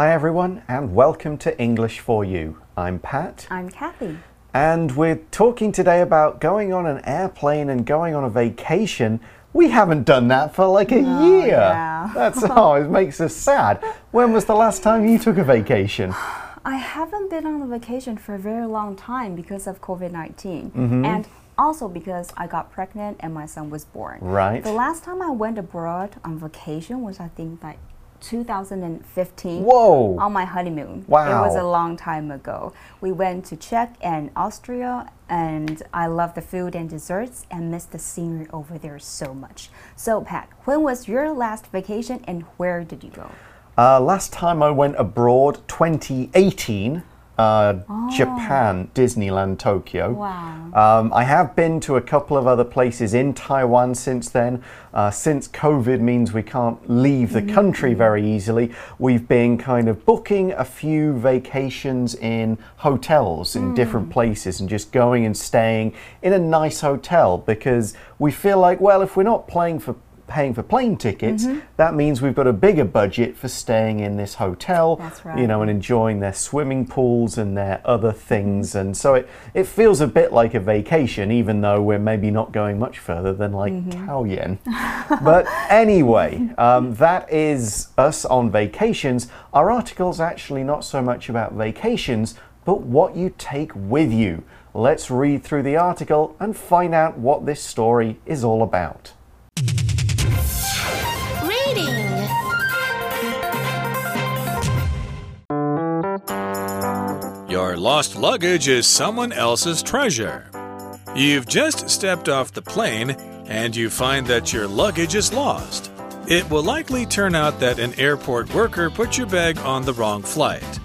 Hi, everyone, and welcome to English for You. I'm Pat. I'm Kathy. And we're talking today about going on an airplane and going on a vacation. We haven't done that for like a Oh, year. yeah. That's oh, it makes us sad. When was the last time you took a vacation? I haven't been on a vacation for a very long time because of COVID 19. Mm-hmm. And also because I got pregnant and my son was born. Right. The last time I went abroad on vacation was, I think, like 2015. Whoa. On my honeymoon. Wow. It was a long time ago. We went to Czech and Austria, and I love the food and desserts and miss the scenery over there so much. So, Pat, when was your last vacation and where did you go? Uh, last time I went abroad, 2018, uh, Japan, Disneyland, Tokyo. Wow. Um, I have been to a couple of other places in Taiwan since then. Uh, since COVID means we can't leave the country very easily, we've been kind of booking a few vacations in hotels in different places and just going and staying in a nice hotel because we feel like, well, if we're not playing for paying for plane tickets, mm-hmm. that means we've got a bigger budget for staying in this hotel, That's you know, and enjoying their swimming pools and their other things. Mm-hmm. And so it, it feels a bit like a vacation, even though we're maybe not going much further than like mm-hmm. Taoyuan. but anyway, um, that is us on vacations. Our article's actually not so much about vacations, but what you take with you. Let's read through the article and find out what this story is all about. Your lost luggage is someone else's treasure. You've just stepped off the plane and you find that your luggage is lost. It will likely turn out that an airport worker put your bag on the wrong flight.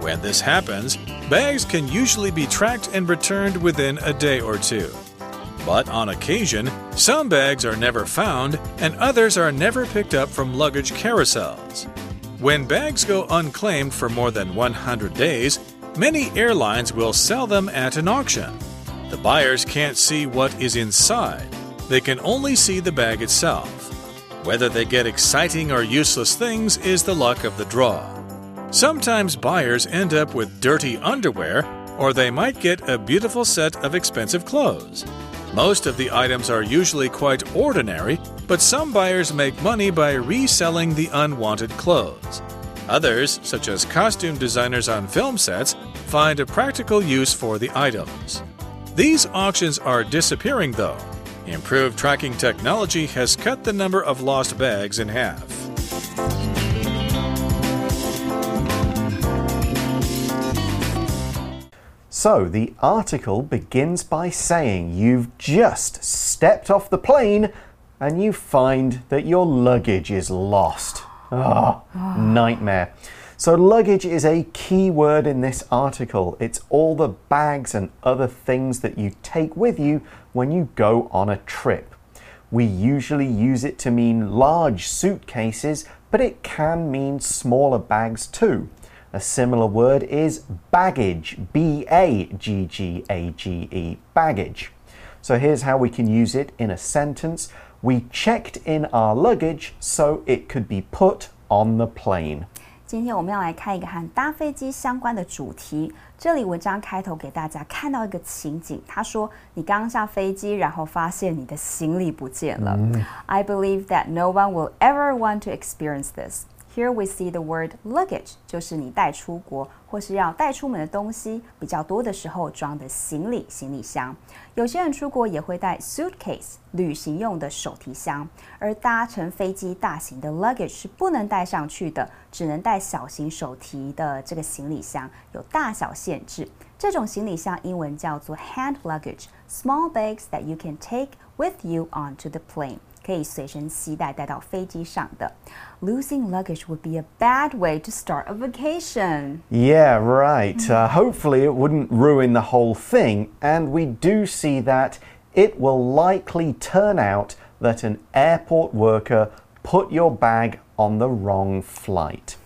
When this happens, bags can usually be tracked and returned within a day or two. But on occasion, some bags are never found and others are never picked up from luggage carousels. When bags go unclaimed for more than 100 days, many airlines will sell them at an auction. The buyers can't see what is inside, they can only see the bag itself. Whether they get exciting or useless things is the luck of the draw. Sometimes buyers end up with dirty underwear, or they might get a beautiful set of expensive clothes. Most of the items are usually quite ordinary, but some buyers make money by reselling the unwanted clothes. Others, such as costume designers on film sets, find a practical use for the items. These auctions are disappearing though. Improved tracking technology has cut the number of lost bags in half. So the article begins by saying you've just stepped off the plane and you find that your luggage is lost. Ah, nightmare. So, luggage is a key word in this article. It's all the bags and other things that you take with you when you go on a trip. We usually use it to mean large suitcases, but it can mean smaller bags too. A similar word is baggage, B A G G A G E, baggage. So here's how we can use it in a sentence. We checked in our luggage so it could be put on the plane. 今天我们要来看一个和搭飞机相关的主题。这里文章开头给大家看到一个情景，他说：“你刚下飞机，然后发现你的行李不见了。I believe that no one will ever want to experience this. Here we see the word luggage，就是你带出国或是要带出门的东西比较多的时候装的行李行李箱。有些人出国也会带 suitcase 旅行用的手提箱，而搭乘飞机大型的 luggage 是不能带上去的，只能带小型手提的这个行李箱，有大小限制。这种行李箱英文叫做 hand luggage，small bags that you can take with you onto the plane。 可以随身携带带到飞机上的。Losing luggage would be a bad way to start a vacation. Yeah, right. Uh, hopefully, it wouldn't ruin the whole thing. And we do see that it will likely turn out that an airport worker put your bag on the wrong flight.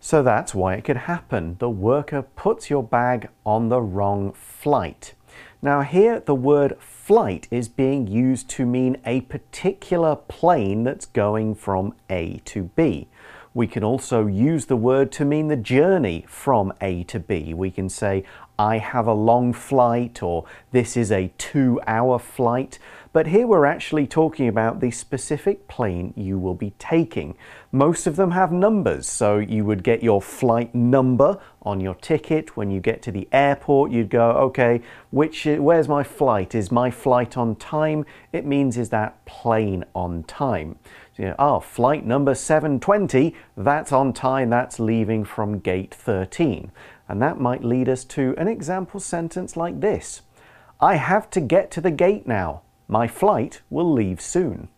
So that's why it could happen. The worker puts your bag on the wrong flight. Now, here the word flight is being used to mean a particular plane that's going from A to B. We can also use the word to mean the journey from A to B. We can say, I have a long flight, or this is a two hour flight. But here we're actually talking about the specific plane you will be taking. Most of them have numbers, so you would get your flight number on your ticket. When you get to the airport, you'd go, okay, which where's my flight? Is my flight on time? It means is that plane on time? So, you know, oh, flight number 720, that's on time, that's leaving from gate 13. And that might lead us to an example sentence like this I have to get to the gate now. My flight will leave soon.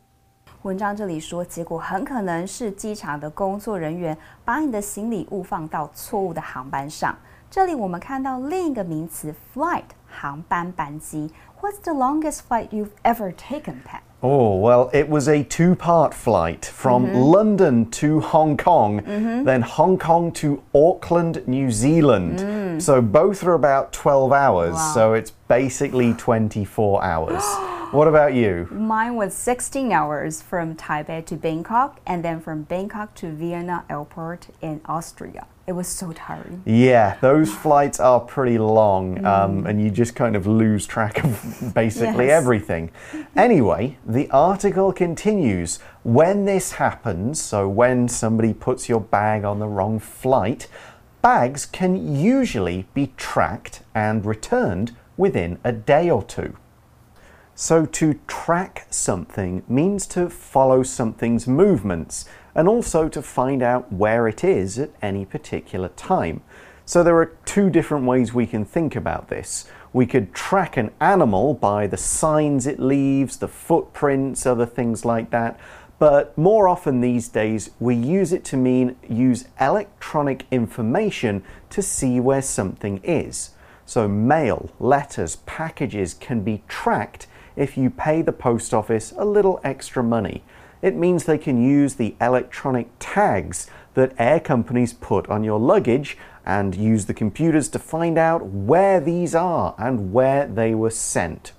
文章这里说，结果很可能是机场的工作人员把你的行李误放到错误的航班上。这里我们看到另一个名词 flight，航班班机。What's the longest flight you've ever taken, Pat? Oh, well, it was a two part flight from mm -hmm. London to Hong Kong, mm -hmm. then Hong Kong to Auckland, New Zealand. Mm. So both are about 12 hours, wow. so it's basically 24 hours. What about you? Mine was 16 hours from Taipei to Bangkok and then from Bangkok to Vienna airport in Austria. It was so tiring. Yeah, those flights are pretty long, mm. um, and you just kind of lose track of basically yes. everything. Anyway, the article continues. When this happens, so when somebody puts your bag on the wrong flight, bags can usually be tracked and returned within a day or two. So, to track something means to follow something's movements and also to find out where it is at any particular time. So there are two different ways we can think about this. We could track an animal by the signs it leaves, the footprints, other things like that. But more often these days, we use it to mean use electronic information to see where something is. So, mail, letters, packages can be tracked if you pay the post office a little extra money it means they can use the electronic tags that air companies put on your luggage and use the computers to find out where these are and where they were sent.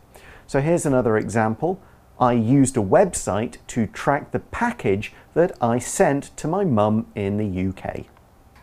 So here's another example. I used a website to track the package that I sent to my mum in the UK.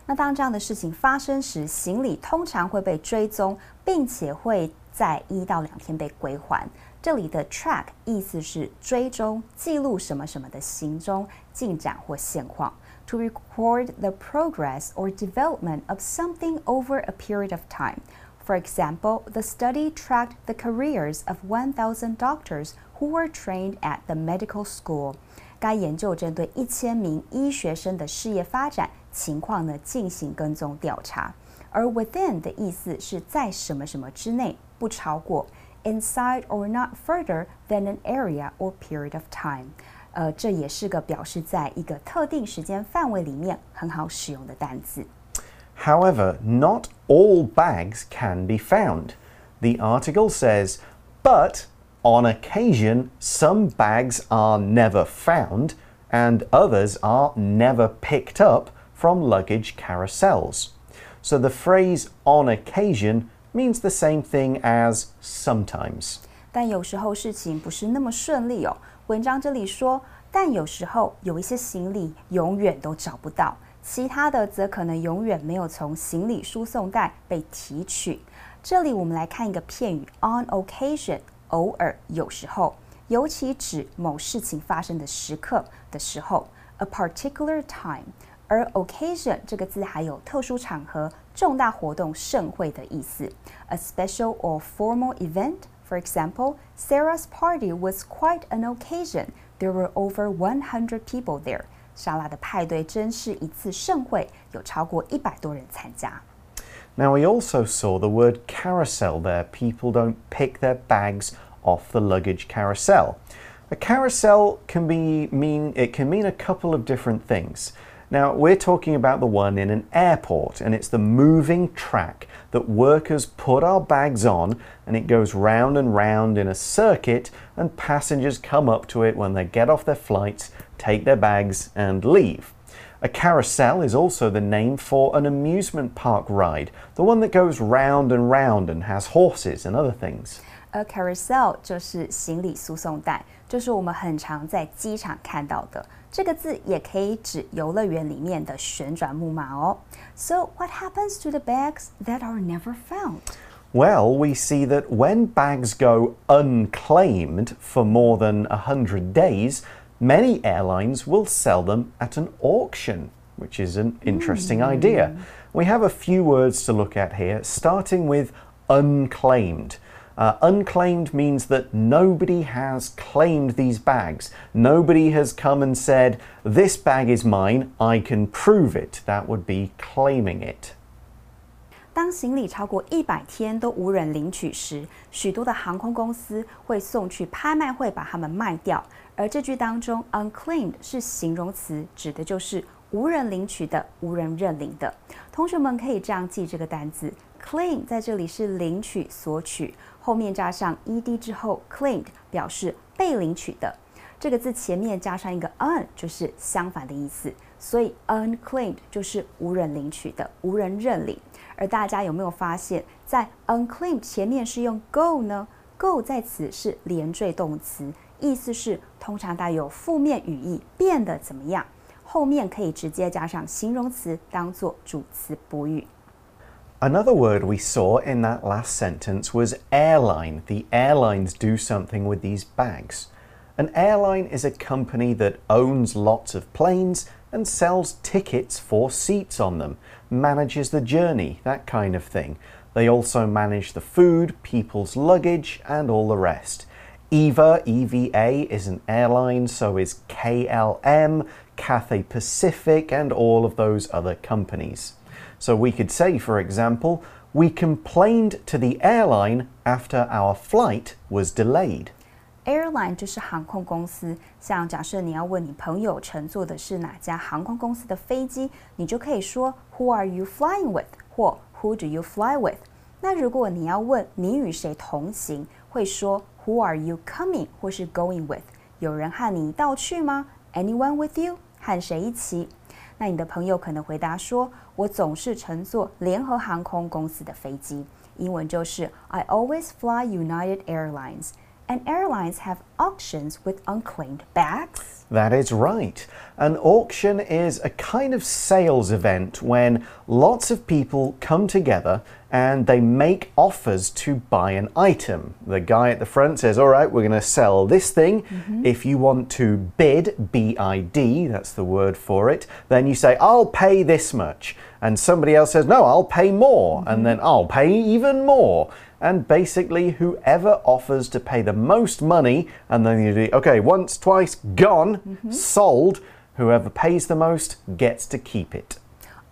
那当这样的事情发生时，行李通常会被追踪，并且会在一到两天被归还。 这里的 track 意思是追踪、记录什么什么的行踪、进展或现况。To record the progress or development of something over a period of time. For example, the study tracked the careers of 1,000 doctors who were trained at the medical school. 该研究针对一千名医学生的事业发展情况呢进行跟踪调查。而 within 的意思是在什么什么之内，不超过。 inside or not further than an area or period of time。呃，这也是个表示在一个特定时间范围里面很好使用的单词。However, not all bags can be found. The article says, but on occasion, some bags are never found and others are never picked up from luggage carousels. So the phrase on occasion means the same thing as sometimes. 但有时候事情不是那么顺利哦。文章这里说，但有时候有一些行李永远都找不到，其他的则可能永远没有从行李输送带被提取。这里我们来看一个片语，on occasion，偶尔、有时候，尤其指某事情发生的时刻的时候，a particular time。而 occasion 这个字还有特殊场合、重大活动、盛会的意思。A special or formal event, for example, Sarah's party was quite an occasion. There were over 100 people there. 莎拉的派对真是一次盛会，有超过一百多人参加。Now, we also saw the word carousel there. People don't pick their bags off the luggage carousel. A carousel can be mean it can mean a couple of different things. Now, we're talking about the one in an airport, and it's the moving track that workers put our bags on, and it goes round and round in a circuit, and passengers come up to it when they get off their flights, take their bags, and leave. A carousel is also the name for an amusement park ride, the one that goes round and round and has horses and other things. A carousel 就是行李输送带，就是我们很常在机场看到的。这个字也可以指游乐园里面的旋转木马哦。So what happens to the bags that are never found? Well, we see that when bags go unclaimed for more than 100 days, many airlines will sell them at an auction, which is an interesting idea. We have a few words to look at here, starting with unclaimed. Uh, unclaimed means that nobody has claimed these bags. Nobody has come and said, This bag is mine, I can prove it. That would be claiming it. 当行李超过一百天都无人领取时，许多的航空公司会送去拍卖会把它们卖掉。而这句当中，unclaimed 是形容词，指的就是无人领取的、无人认领的。同学们可以这样记这个单字：claim 在这里是领取、索取， 后面加上 ed 之后，claimed 表示被领取的。这个字前面加上一个 un，就是相反的意思，所以 unclaimed 就是无人领取的、无人认领。而大家有没有发现，在 unclaimed 前面是用 go 呢？go 在此是连缀动词，意思是通常带有负面语义，变得怎么样？后面可以直接加上形容词当做主词补语。Another word we saw in that last sentence was airline. The airlines do something with these bags. An airline is a company that owns lots of planes and sells tickets for seats on them, manages the journey, that kind of thing. They also manage the food, people's luggage, and all the rest. EVA, EVA is an airline, so is KLM, Cathay Pacific, and all of those other companies. So we could say, for example, we complained to the airline after our flight was delayed. Airline 就是航空公司，像假设你要问你朋友乘坐的是哪家航空公司的飞机，你就可以说 Who are you flying with？或 Who do you fly with？那如果你要问你与谁同行，会说 Who are you coming？或是 going with？有人和你一道去吗？Anyone with you？和谁一起？ 那你的朋友可能回答说：“我总是乘坐联合航空公司的飞机。”英文就是 I always fly United Airlines。And airlines have auctions with unclaimed bags? That is right. An auction is a kind of sales event when lots of people come together and they make offers to buy an item. The guy at the front says, All right, we're going to sell this thing. Mm -hmm. If you want to bid, B I D, that's the word for it, then you say, I'll pay this much And somebody else says, No, I'll pay more. Mm -hmm. And then I'll pay even more and basically whoever offers to pay the most money and then you do okay once twice gone mm -hmm. sold whoever pays the most gets to keep it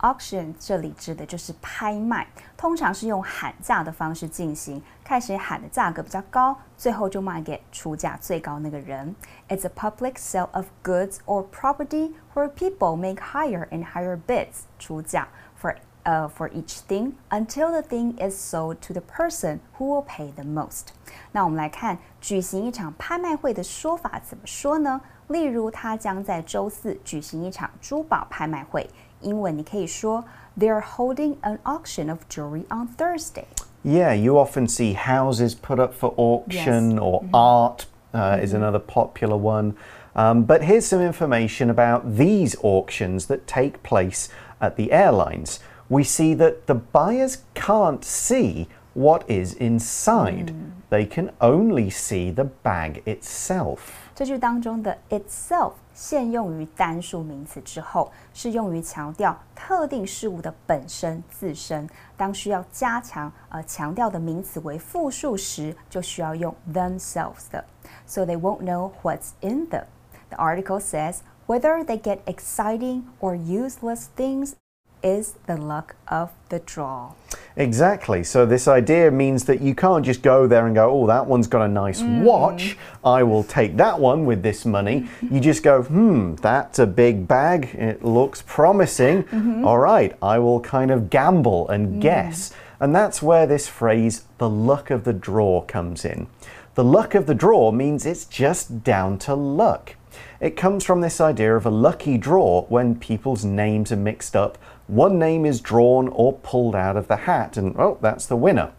auction 这里指的就是拍卖， 通常是用喊价的方式进行，看谁喊的价格比较高，最后就卖给出价最高那个人。It's a public sale of goods or property where people make higher and higher bids 出价 for uh, for each thing until the thing is sold to the person who will pay the most。那我们来看举行一场拍卖会的说法怎么说呢？例如，他将在周四举行一场珠宝拍卖会。英文你可以说 They're holding an auction of jewelry on Thursday. Yeah, you often see houses put up for auction yes. or mm -hmm. art uh, mm -hmm. is another popular one. Um, but here's some information about these auctions that take place at the airlines we see that the buyers can't see what is inside. Mm. They can only see the bag itself. 这句当中的 itself 现用于单数名词之后，是用于强调特定事物的本身自身。当需要加强呃强调的名词为复数时，就需要用 themselves 的。So they won't know what's in them. The article says whether they get exciting or useless things is the luck of the draw. Exactly. So this idea means that you can't just go there and go, oh, that one's got a nice mm. watch. I will take that one with this money. you just go, hmm, that's a big bag. It looks promising. Mm -hmm. All right, I will kind of gamble and mm. guess. And that's where this phrase, the luck of the draw, comes in. The luck of the draw means it's just down to luck. It comes from this idea of a lucky draw when people's names are mixed up one name is drawn or pulled out of the hat, and well, that's the winner.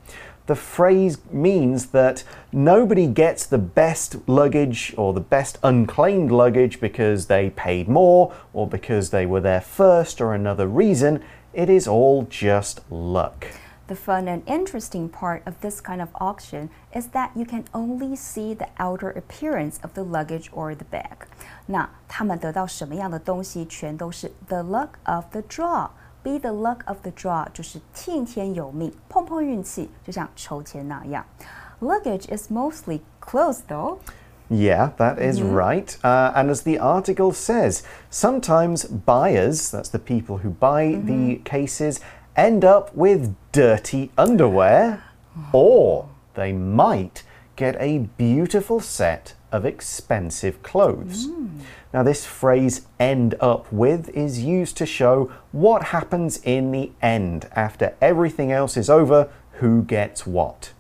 the phrase means that nobody gets the best luggage or the best unclaimed luggage because they paid more or because they were there first or another reason. It is all just luck. The fun and interesting part of this kind of auction is that you can only see the outer appearance of the luggage or the bag. 那他们得到什么样的东西，全都是 the luck of the draw。Be the luck of the draw 就是听天由命，碰碰运气，就像抽签那样。Luggage is mostly clothes, though. Yeah, that is Mm-hmm. right. Uh, and as the article says, sometimes buyers, that's the people who buy Mm-hmm. the cases, end up with dirty underwear, or they might get a beautiful set of expensive clothes. Mm. Now, this phrase end up with is used to show what happens in the end. After everything else is over, who gets what.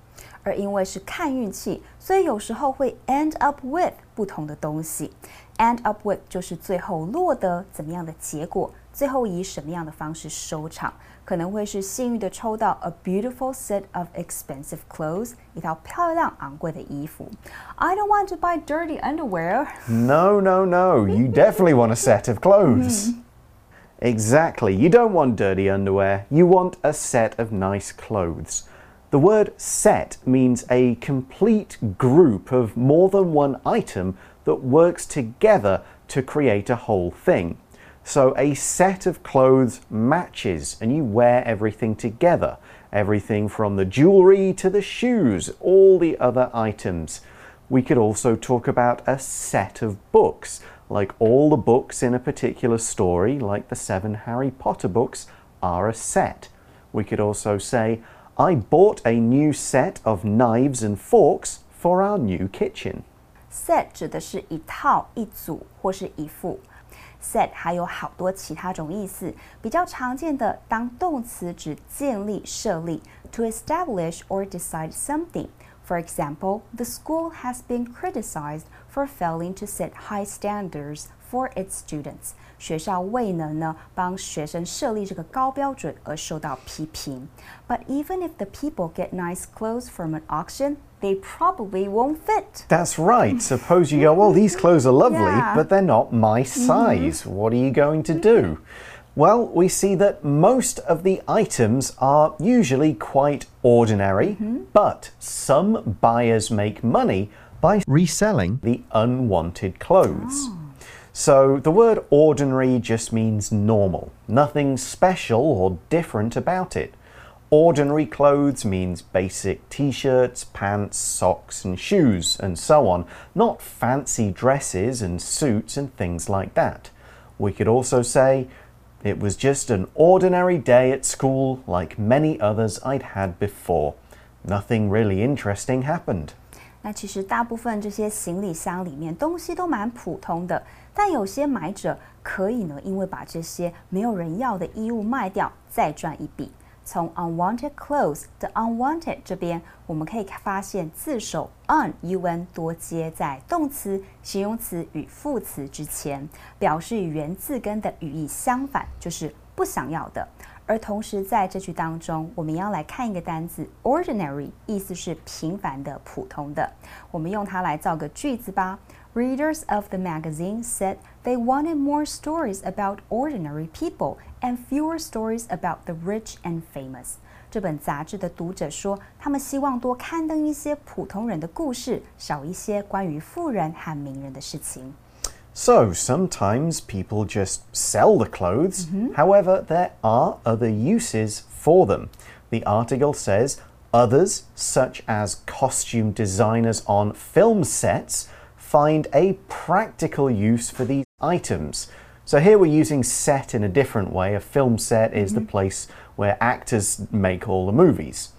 而因为是看运气，所以有时候会 end up with 不同的东西。end up with 就是最后落得怎么样的结果，最后以什么样的方式收场， 可能会是幸运的抽到 a beautiful set of expensive clothes，一套漂亮昂贵的衣服。I don't want to buy dirty underwear。 No, no, no. You definitely want a set of clothes. Exactly. You don't want dirty underwear. You want a set of nice clothes. The word set means a complete group of more than one item that works together to create a whole thing. So a set of clothes matches and you wear everything together. Everything from the jewelry to the shoes, all the other items. We could also talk about a set of books, like all the books in a particular story, like the seven Harry Potter books, are a set. We could also say, I bought a new set of knives and forks for our new kitchen. set 指的是一套、一组或是一副。 set 还有好多其他种意思，比较常见的当动词指建立、设立，to establish or decide something。For example, the school has been criticized for failing to set high standards for its students. 学校未能呢帮学生设立这个高标准而受到批评。But even if the people get nice clothes from an auction, they probably won't fit. That's right. Suppose you go, well, these clothes are lovely, Yeah. but they're not my mm-hmm. size. What are you going to do? Well, we see that most of the items are usually quite ordinary, mm-hmm. but some buyers make money by reselling the unwanted clothes. Oh. So the word ordinary just means normal, nothing special or different about it. Ordinary clothes means basic t shirts, pants, socks, and shoes, and so on, not fancy dresses and suits and things like that. We could also say, it was just an ordinary day at school like many others I'd had before. Nothing really interesting happened. 那其实大部分这些行李箱里面东西都蛮普通的，但有些买者可以呢，因为把这些没有人要的衣物卖掉，再赚一笔。 从 unwanted clothes 的 unwanted 这边，我们可以发现字首 un un 多接在动词、形容词与副词之前，表示与原字根的语义相反，就是不想要的。而同时在这句当中，我们要来看一个单字 ordinary，意思是平凡的、普通的。我们用它来造个句子吧。Readers of the magazine said they wanted more stories about ordinary people and fewer stories about the rich and famous. 这本杂志的读者说，他们希望多刊登一些普通人的故事，少一些关于富人和名人的事情。 So sometimes people just sell the clothes. However, there are other uses for them. The article says others, such as costume designers on film sets, find a practical use for these items. So here we're using set in a different way. A film set is the mm-hmm. place where actors make all the movies.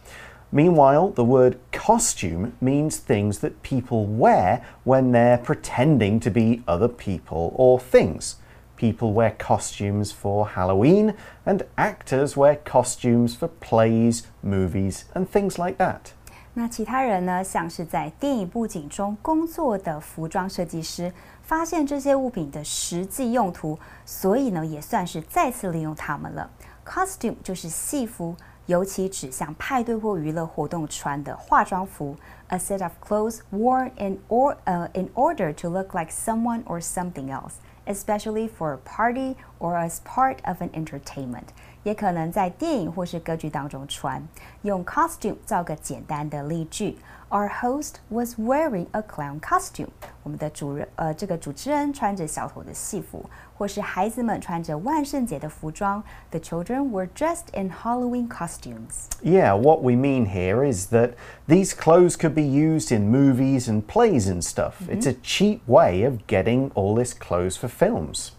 Meanwhile, the word costume means things that people wear when they're pretending to be other people or things. People wear costumes for Halloween, and actors wear costumes for plays, movies, and things like that. 那其他人呢，像是在电影布景中工作的服装设计师，发现这些物品的实际用途，所以呢，也算是再次利用它们了。Costume 就是戏服尤其指向派对或娱乐活动穿的化妆服，a set of clothes worn in or uh, in order to look like someone or something else, especially for a party or as part of an entertainment. 也可能在电影或是歌剧当中穿。用 costume 造个简单的例句。Our host was wearing a clown costume。我们的主人，呃，这个主持人穿着小偷的戏服，或是孩子们穿着万圣节的服装。The children were dressed in Halloween costumes. Yeah, what we mean here is that these clothes could be used in movies and plays and stuff. Mm -hmm. It's a cheap way of getting all this clothes for films.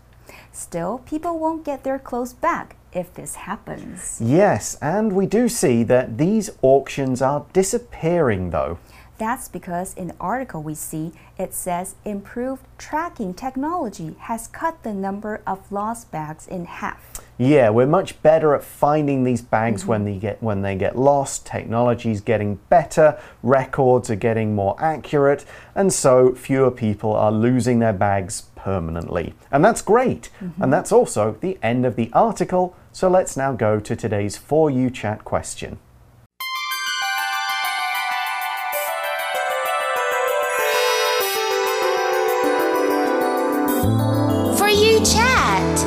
Still, people won't get their clothes back if this happens. Yes, and we do see that these auctions are disappearing though. That's because in the article we see it says improved tracking technology has cut the number of lost bags in half. Yeah, we're much better at finding these bags mm -hmm. when they get when they get lost. Technology's getting better, records are getting more accurate, and so fewer people are losing their bags permanently. And that's great. Mm -hmm. And that's also the end of the article. So let's now go to today's For You Chat question. For You Chat.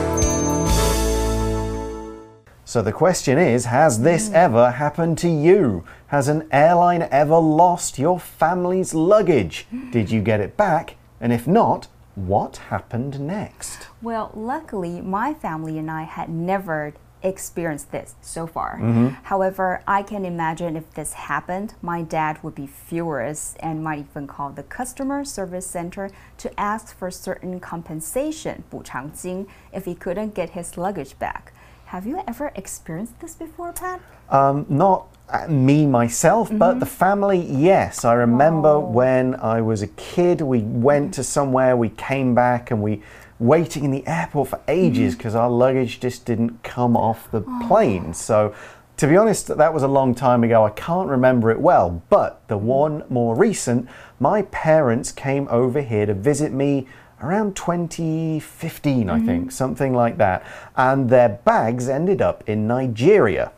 So the question is Has this mm. ever happened to you? Has an airline ever lost your family's luggage? Did you get it back? And if not, what happened next? Well, luckily, my family and I had never experienced this so far. Mm -hmm. However, I can imagine if this happened, my dad would be furious and might even call the customer service center to ask for certain compensation, 补偿金, if he couldn't get his luggage back. Have you ever experienced this before, Pat? Um, not uh, me myself, mm -hmm. but the mm-hmm. family, yes. I remember oh. when I was a kid, we went to somewhere, we came back, and we waiting in the airport for ages because mm-hmm. mm -hmm. our luggage just didn't come off the oh. plane. So, to be honest, that was a long time ago. I can't remember it well, but the mm-hmm. one more recent, my parents came over here to visit me around 2015, mm -hmm. I think, something like that. And their bags ended up in Nigeria.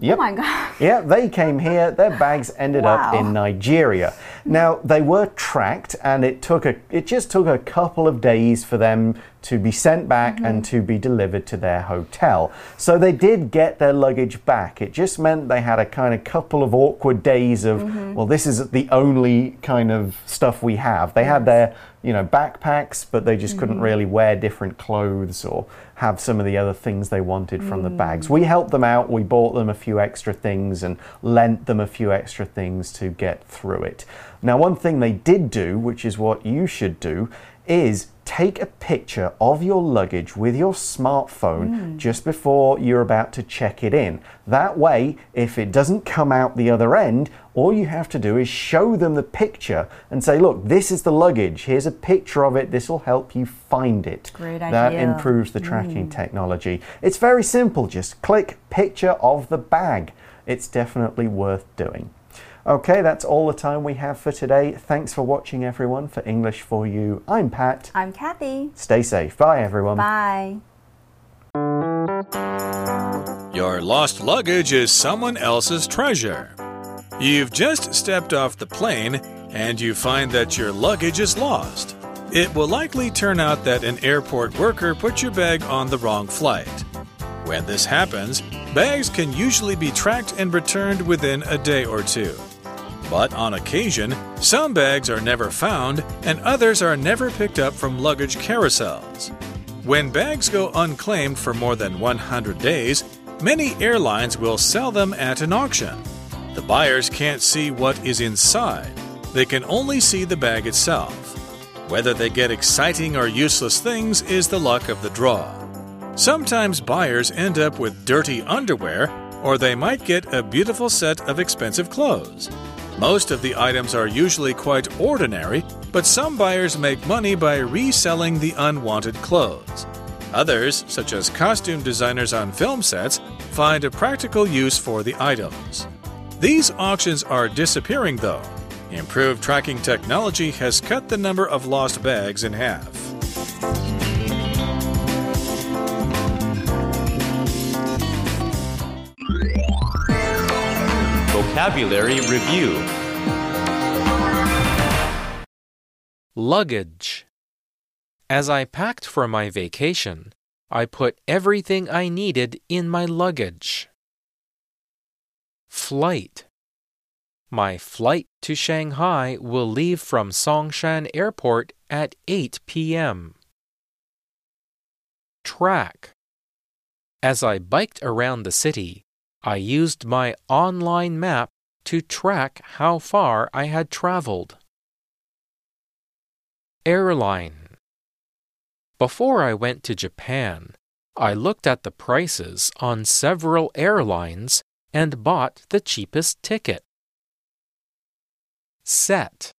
Yep. Oh my God. Yeah, they came here. Their bags ended wow. up in Nigeria. Now they were tracked, and it took a it just took a couple of days for them to be sent back mm -hmm. and to be delivered to their hotel. So they did get their luggage back. It just meant they had a kind of couple of awkward days of mm -hmm. well, this is the only kind of stuff we have. They yes. had their you know backpacks, but they just mm couldn't really wear different clothes or have some of the other things they wanted from the bags. Mm. We helped them out. We bought them a few extra things and lent them a few extra things to get through it. Now, one thing they did do, which is what you should do, is take a picture of your luggage with your smartphone mm. just before you're about to check it in. That way, if it doesn't come out the other end, all you have to do is show them the picture and say, look, this is the luggage. Here's a picture of it. This will help you find it. Great idea. That improves the tracking mm. technology. It's very simple. Just click picture of the bag. It's definitely worth doing. Okay, that's all the time we have for today. Thanks for watching, everyone. For English for You, I'm Pat. I'm Kathy. Stay safe. Bye, everyone. Bye. Your lost luggage is someone else's treasure. You've just stepped off the plane and you find that your luggage is lost. It will likely turn out that an airport worker put your bag on the wrong flight. When this happens, bags can usually be tracked and returned within a day or two. But on occasion, some bags are never found and others are never picked up from luggage carousels. When bags go unclaimed for more than 100 days, many airlines will sell them at an auction. The buyers can't see what is inside, they can only see the bag itself. Whether they get exciting or useless things is the luck of the draw. Sometimes buyers end up with dirty underwear, or they might get a beautiful set of expensive clothes. Most of the items are usually quite ordinary, but some buyers make money by reselling the unwanted clothes. Others, such as costume designers on film sets, find a practical use for the items. These auctions are disappearing though. Improved tracking technology has cut the number of lost bags in half. Vocabulary Review Luggage. As I packed for my vacation, I put everything I needed in my luggage. Flight. My flight to Shanghai will leave from Songshan Airport at 8 p.m. Track. As I biked around the city, I used my online map to track how far I had traveled. Airline. Before I went to Japan, I looked at the prices on several airlines and bought the cheapest ticket. Set.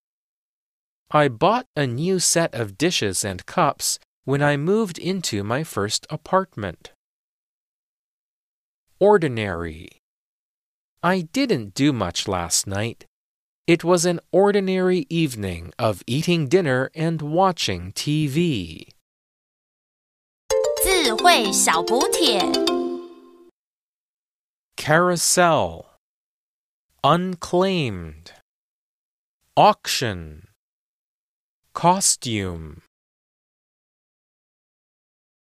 I bought a new set of dishes and cups when I moved into my first apartment Ordinary. I didn't do much last night. It was an ordinary evening of eating dinner and watching TV. 智慧小补帖。 Carousel. Unclaimed. Auction. Costume.